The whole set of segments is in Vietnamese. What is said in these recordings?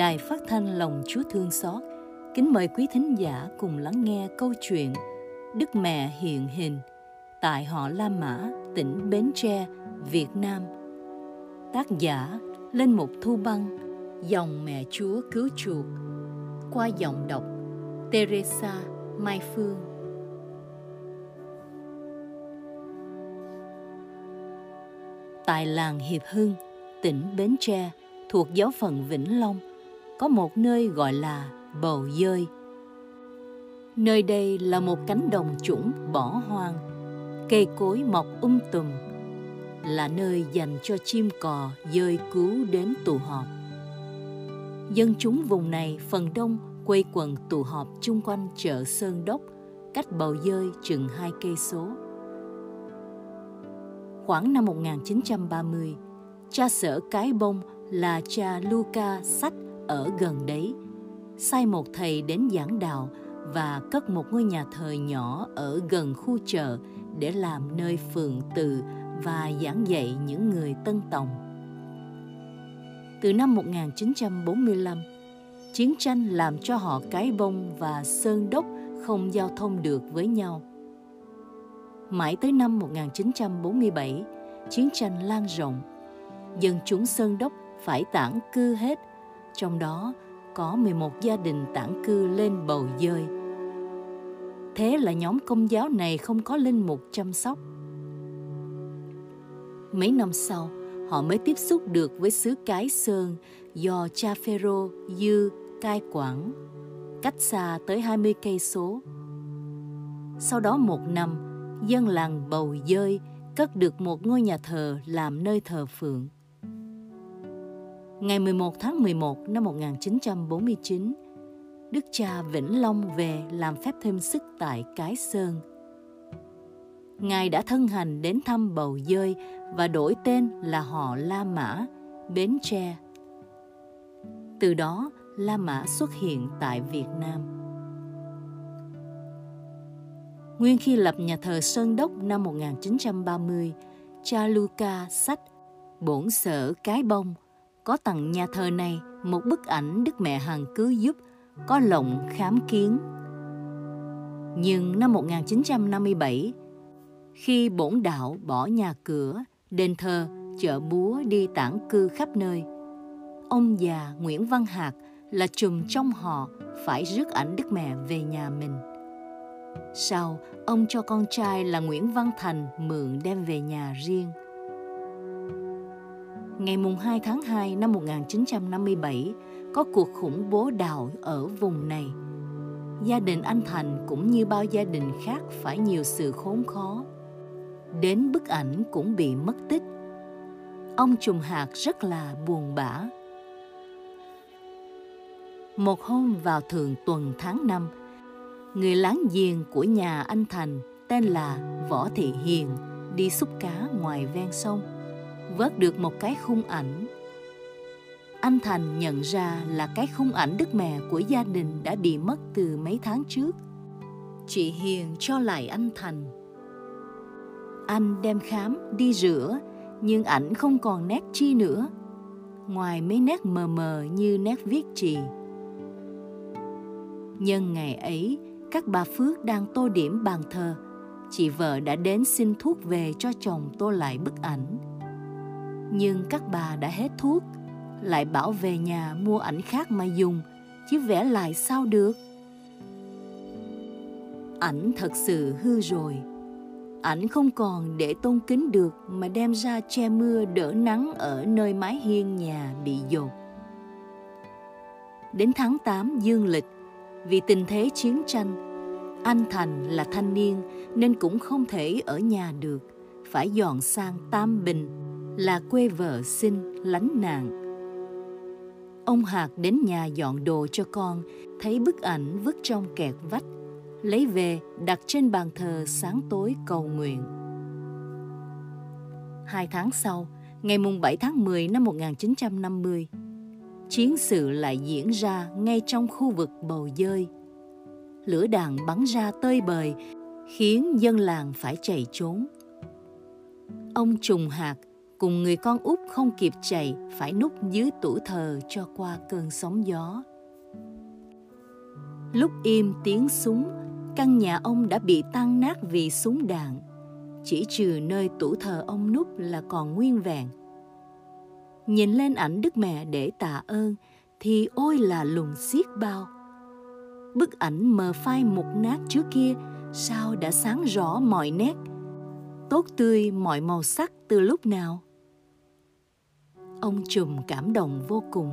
Đài Phát thanh Lòng Chúa Thương Xót kính mời quý thính giả cùng lắng nghe câu chuyện Đức Mẹ hiện hình tại họ La Mã, tỉnh Bến Tre, Việt Nam. Tác giả Lên Mục Thu Băng, dòng Mẹ Chúa Cứu Chuộc, qua giọng đọc Teresa Mai Phương. Tại làng Hiệp Hưng, tỉnh Bến Tre, thuộc giáo phận Vĩnh Long, có một nơi gọi là Bầu Dơi. Nơi đây là một cánh đồng chủng bỏ hoang, cây cối mọc um tùm, là nơi dành cho chim cò dơi cứu đến tụ họp. Dân chúng vùng này phần đông quây quần tụ họp chung quanh chợ Sơn Đốc, cách Bầu Dơi chừng hai cây số. Khoảng năm 1930, cha sở cái bông là cha Luca Sách ở gần đấy, sai một thầy đến giảng đạo và cất một ngôi nhà thờ nhỏ ở gần khu chợ để làm nơi phường từ và giảng dạy những người Tân Tòng. Từ năm 1945, chiến tranh làm cho họ Cái Bông và Sơn Đốc không giao thông được với nhau. Mãi tới năm 1947, chiến tranh lan rộng. Dân chúng Sơn Đốc phải tản cư hết, trong đó có 11 gia đình tản cư lên bầu dơi. Thế là nhóm công giáo này không có linh mục chăm sóc. Mấy năm sau, họ mới tiếp xúc được với xứ Cái Sơn do cha Phêrô Dư cai quản, cách xa tới 20 cây số. Sau đó một năm, dân làng Bầu Dơi cất được một ngôi nhà thờ làm nơi thờ phượng. Ngày 11 tháng 11 năm 1949, Đức cha Vĩnh Long về làm phép thêm sức tại Cái Sơn. Ngài đã thân hành đến thăm Bầu Dơi và đổi tên là họ La Mã, Bến Tre. Từ đó, La Mã xuất hiện tại Việt Nam. Nguyên khi lập nhà thờ Sơn Đốc năm 1930, cha Luca sách bổn sở Cái Bông có tặng nhà thờ này một bức ảnh Đức Mẹ Hằng cứu giúp có lộng khám kiến. Nhưng năm 1957, khi bổn đạo bỏ nhà cửa, đền thờ, chợ búa đi tản cư khắp nơi, ông già Nguyễn Văn Hạc là chùm trong họ phải rước ảnh Đức Mẹ về nhà mình. Sau, ông cho con trai là Nguyễn Văn Thành mượn đem về nhà riêng. Ngày mùng 2 tháng 2 năm 1957, có cuộc khủng bố đào ở vùng này. Gia đình anh Thành cũng như bao gia đình khác phải nhiều sự khốn khó. Đến bức ảnh cũng bị mất tích. Ông Trùng Hạt rất là buồn bã. Một hôm vào thường tuần tháng 5, người láng giềng của nhà anh Thành tên là Võ Thị Hiền đi xúc cá ngoài ven sông, vớt được một cái khung ảnh. Anh Thành nhận ra là cái khung ảnh đức mẹ của gia đình đã bị mất từ mấy tháng trước. Chị Hiền cho lại anh Thành. Anh đem khám, đi rửa, nhưng ảnh không còn nét chi nữa. Ngoài mấy nét mờ mờ như nét viết chị. Nhân ngày ấy, các bà Phước đang tô điểm bàn thờ. Chị vợ đã đến xin thuốc về cho chồng tô lại bức ảnh. Nhưng các bà đã hết thuốc, lại bảo về nhà mua ảnh khác mà dùng, chứ vẽ lại sao được. Ảnh thật sự hư rồi. Ảnh không còn để tôn kính được mà đem ra che mưa đỡ nắng ở nơi mái hiên nhà bị dột. Đến tháng 8 dương lịch, vì tình thế chiến tranh, anh Thành là thanh niên nên cũng không thể ở nhà được, phải dọn sang Tam Bình, là quê vợ xin lánh nạn. Ông Hạc đến nhà dọn đồ cho con, thấy bức ảnh vứt trong kẹt vách, lấy về đặt trên bàn thờ sáng tối cầu nguyện. Hai tháng sau, ngày mùng 7 tháng 10 năm 1950, chiến sự lại diễn ra ngay trong khu vực bầu dơi. Lửa đạn bắn ra tơi bời, khiến dân làng phải chạy trốn. Ông Trùng Hạt, cùng người con út không kịp chạy phải núp dưới tủ thờ cho qua cơn sóng gió. Lúc im tiếng súng, căn nhà ông đã bị tan nát vì súng đạn. Chỉ trừ nơi tủ thờ ông núp là còn nguyên vẹn. Nhìn lên ảnh Đức Mẹ để tạ ơn thì ôi là lùng xiết bao. Bức ảnh mờ phai mục nát trước kia sao đã sáng rõ mọi nét, tốt tươi mọi màu sắc từ lúc nào. Ông trùm cảm động vô cùng.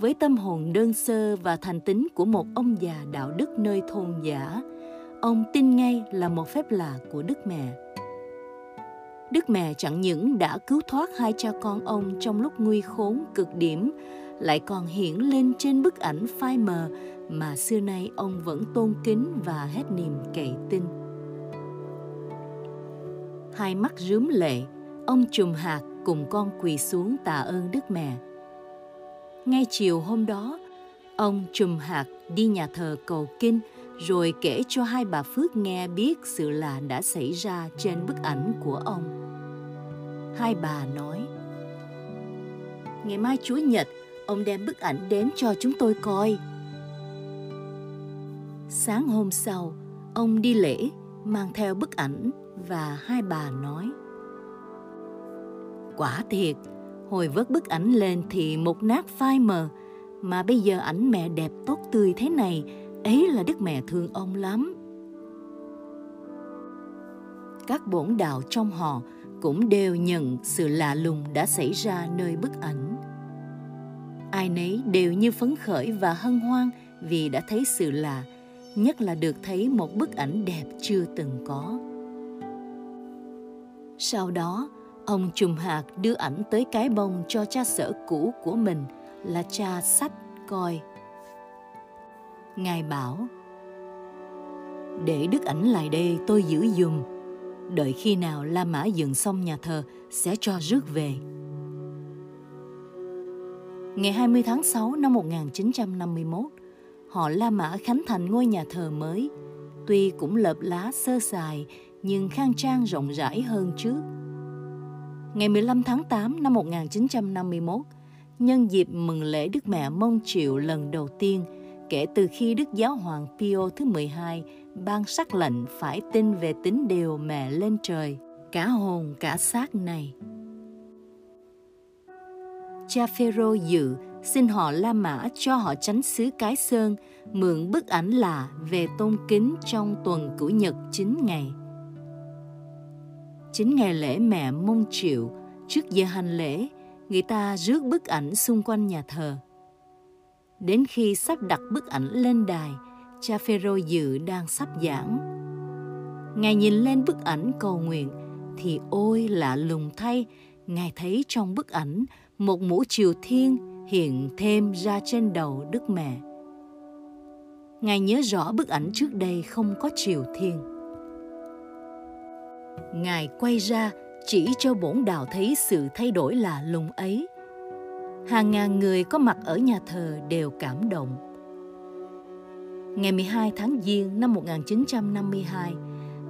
Với tâm hồn đơn sơ và thành tính của một ông già đạo đức nơi thôn giả, ông tin ngay là một phép lạ của Đức Mẹ. Đức Mẹ chẳng những đã cứu thoát hai cha con ông trong lúc nguy khốn cực điểm, lại còn hiển lên trên bức ảnh phai mờ mà xưa nay ông vẫn tôn kính và hết niềm cậy tin. Hai mắt rướm lệ, ông trùm hạt cùng con quỳ xuống tạ ơn Đức Mẹ. Ngay chiều hôm đó, ông trùm hạt đi nhà thờ cầu kinh rồi kể cho hai bà Phước nghe biết sự lạ đã xảy ra trên bức ảnh của ông. Hai bà nói, Ngày mai Chúa Nhật, ông đem bức ảnh đến cho chúng tôi coi. Sáng hôm sau, ông đi lễ mang theo bức ảnh và hai bà nói Quả thiệt, hồi vớt bức ảnh lên thì một nát phai mờ, mà bây giờ ảnh mẹ đẹp tốt tươi thế này, ấy là Đức Mẹ thương ông lắm. Các bổn đạo trong họ cũng đều nhận sự lạ lùng đã xảy ra nơi bức ảnh. Ai nấy đều như phấn khởi và hân hoan vì đã thấy sự lạ, nhất là được thấy một bức ảnh đẹp chưa từng có. Sau đó, ông Trùm Hạt đưa ảnh tới cái bông cho cha sở cũ của mình là cha sách coi. Ngài bảo, để đức ảnh lại đây tôi giữ dùm, đợi khi nào La Mã dựng xong nhà thờ sẽ cho rước về. Ngày 20 tháng 6 năm 1951, họ La Mã khánh thành ngôi nhà thờ mới, tuy cũng lợp lá sơ sài nhưng khang trang rộng rãi hơn trước. Ngày 15 tháng 8 năm 1951, nhân dịp mừng lễ Đức Mẹ Mông Triệu lần đầu tiên kể từ khi Đức Giáo Hoàng Pio thứ 12 ban sắc lệnh phải tin về tính đều mẹ lên trời, cả hồn cả xác này. Cha Phêrô dự xin họ La Mã cho họ tránh xứ Cái Sơn mượn bức ảnh lạ về tôn kính trong tuần cửu nhật 9 ngày. Chính ngày lễ mẹ mông triệu, trước giờ hành lễ, người ta rước bức ảnh xung quanh nhà thờ. Đến khi sắp đặt bức ảnh lên đài, cha Phêrô dự đang sắp giảng. Ngài nhìn lên bức ảnh cầu nguyện, thì ôi lạ lùng thay, Ngài thấy trong bức ảnh một mũ triều thiên hiện thêm ra trên đầu Đức Mẹ. Ngài nhớ rõ bức ảnh trước đây không có triều thiên. Ngài quay ra chỉ cho bổn đạo thấy sự thay đổi lạ lùng ấy. Hàng ngàn người có mặt ở nhà thờ đều cảm động. Ngày 12 tháng Giêng năm 1952,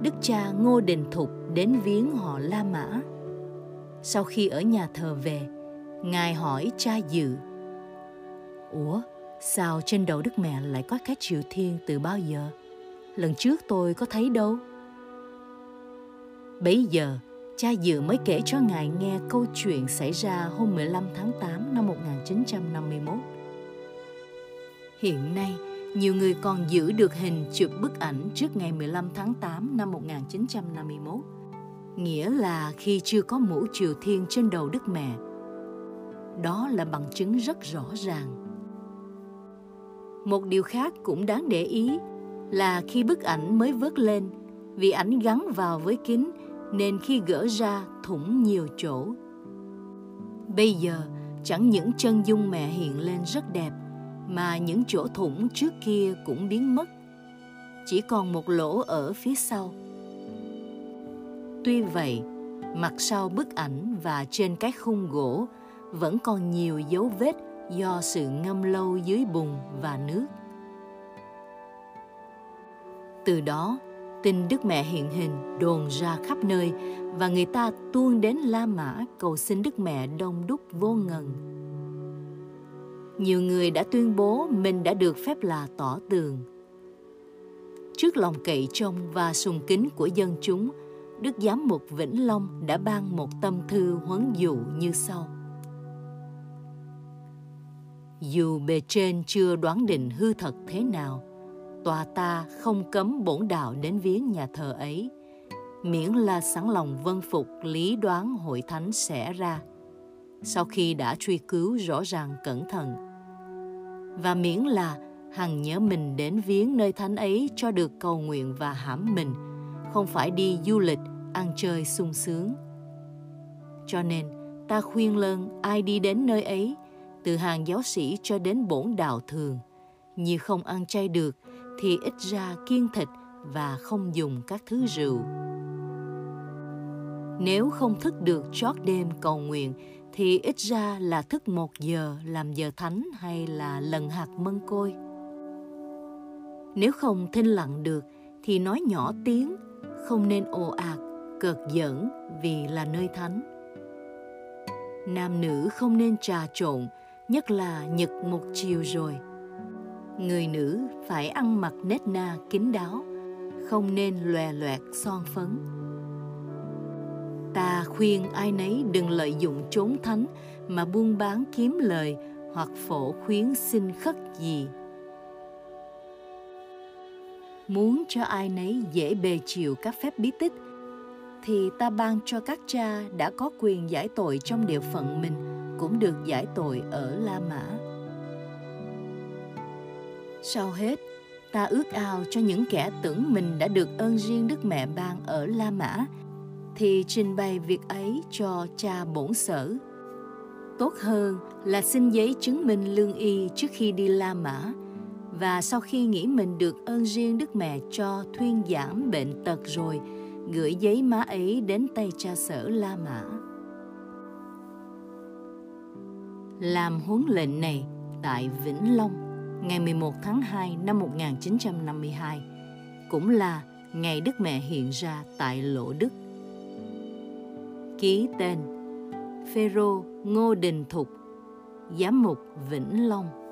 Đức cha Ngô Đình Thục đến viếng họ La Mã. Sau khi ở nhà thờ về, Ngài hỏi cha Dự Ủa, sao trên đầu Đức Mẹ lại có cái triều thiên từ bao giờ? Lần trước tôi có thấy đâu. Bấy giờ, cha Dự mới kể cho Ngài nghe câu chuyện xảy ra hôm 15 tháng 8 năm 1951. Hiện nay, nhiều người còn giữ được hình chụp bức ảnh trước ngày 15 tháng 8 năm 1951. Nghĩa là khi chưa có mũ triều thiên trên đầu Đức Mẹ. Đó là bằng chứng rất rõ ràng. Một điều khác cũng đáng để ý là khi bức ảnh mới vớt lên, vì ảnh gắn vào với kính nên khi gỡ ra thủng nhiều chỗ. Bây giờ, chẳng những chân dung mẹ hiện lên rất đẹp, mà những chỗ thủng trước kia cũng biến mất. Chỉ còn một lỗ ở phía sau. Tuy vậy, mặt sau bức ảnh và trên cái khung gỗ vẫn còn nhiều dấu vết do sự ngâm lâu dưới bùn và nước. Từ đó, Tin Đức Mẹ hiện hình đồn ra khắp nơi và người ta tuôn đến La Mã cầu xin Đức Mẹ đông đúc vô ngần. Nhiều người đã tuyên bố mình đã được phép là tỏ tường. Trước lòng cậy trông và sùng kính của dân chúng, Đức Giám mục Vĩnh Long đã ban một tâm thư huấn dụ như sau. Dù bề trên chưa đoán định hư thật thế nào, tòa ta không cấm bổn đạo đến viếng nhà thờ ấy, miễn là sẵn lòng vân phục lý đoán hội thánh sẽ ra, sau khi đã truy cứu rõ ràng cẩn thận. Và miễn là hằng nhớ mình đến viếng nơi thánh ấy cho được cầu nguyện và hãm mình, không phải đi du lịch, ăn chơi sung sướng. Cho nên, ta khuyên lơn ai đi đến nơi ấy, từ hàng giáo sĩ cho đến bổn đạo thường, như không ăn chay được thì ít ra kiêng thịt và không dùng các thứ rượu. Nếu không thức được chót đêm cầu nguyện thì ít ra là thức một giờ làm giờ thánh hay là lần hạt mân côi. Nếu không thinh lặng được thì nói nhỏ tiếng, không nên ồ ạt, cợt giỡn vì là nơi thánh. Nam nữ không nên trà trộn, nhất là nhật một chiều rồi – người nữ phải ăn mặc nết na kín đáo, không nên lòe loẹt son phấn ta khuyên ai nấy đừng lợi dụng chốn thánh mà buôn bán kiếm lời hoặc phổ khuyến xin khất gì muốn cho ai nấy dễ bề chịu các phép bí tích, thì ta ban cho các cha đã có quyền giải tội trong địa phận mình cũng được giải tội ở La Mã. Sau hết, ta ước ao cho những kẻ tưởng mình đã được ơn riêng Đức Mẹ ban ở La Mã, thì trình bày việc ấy cho cha bổn sở. Tốt hơn là xin giấy chứng minh lương y trước khi đi La Mã, và sau khi nghĩ mình được ơn riêng Đức Mẹ cho thuyên giảm bệnh tật rồi, gửi giấy má ấy đến tay cha sở La Mã. Làm huấn lệnh này tại Vĩnh Long ngày 11 tháng 2 năm 1952, cũng là ngày Đức Mẹ hiện ra tại Lỗ Đức. Ký tên Phêrô Ngô Đình Thục, Giám mục Vĩnh Long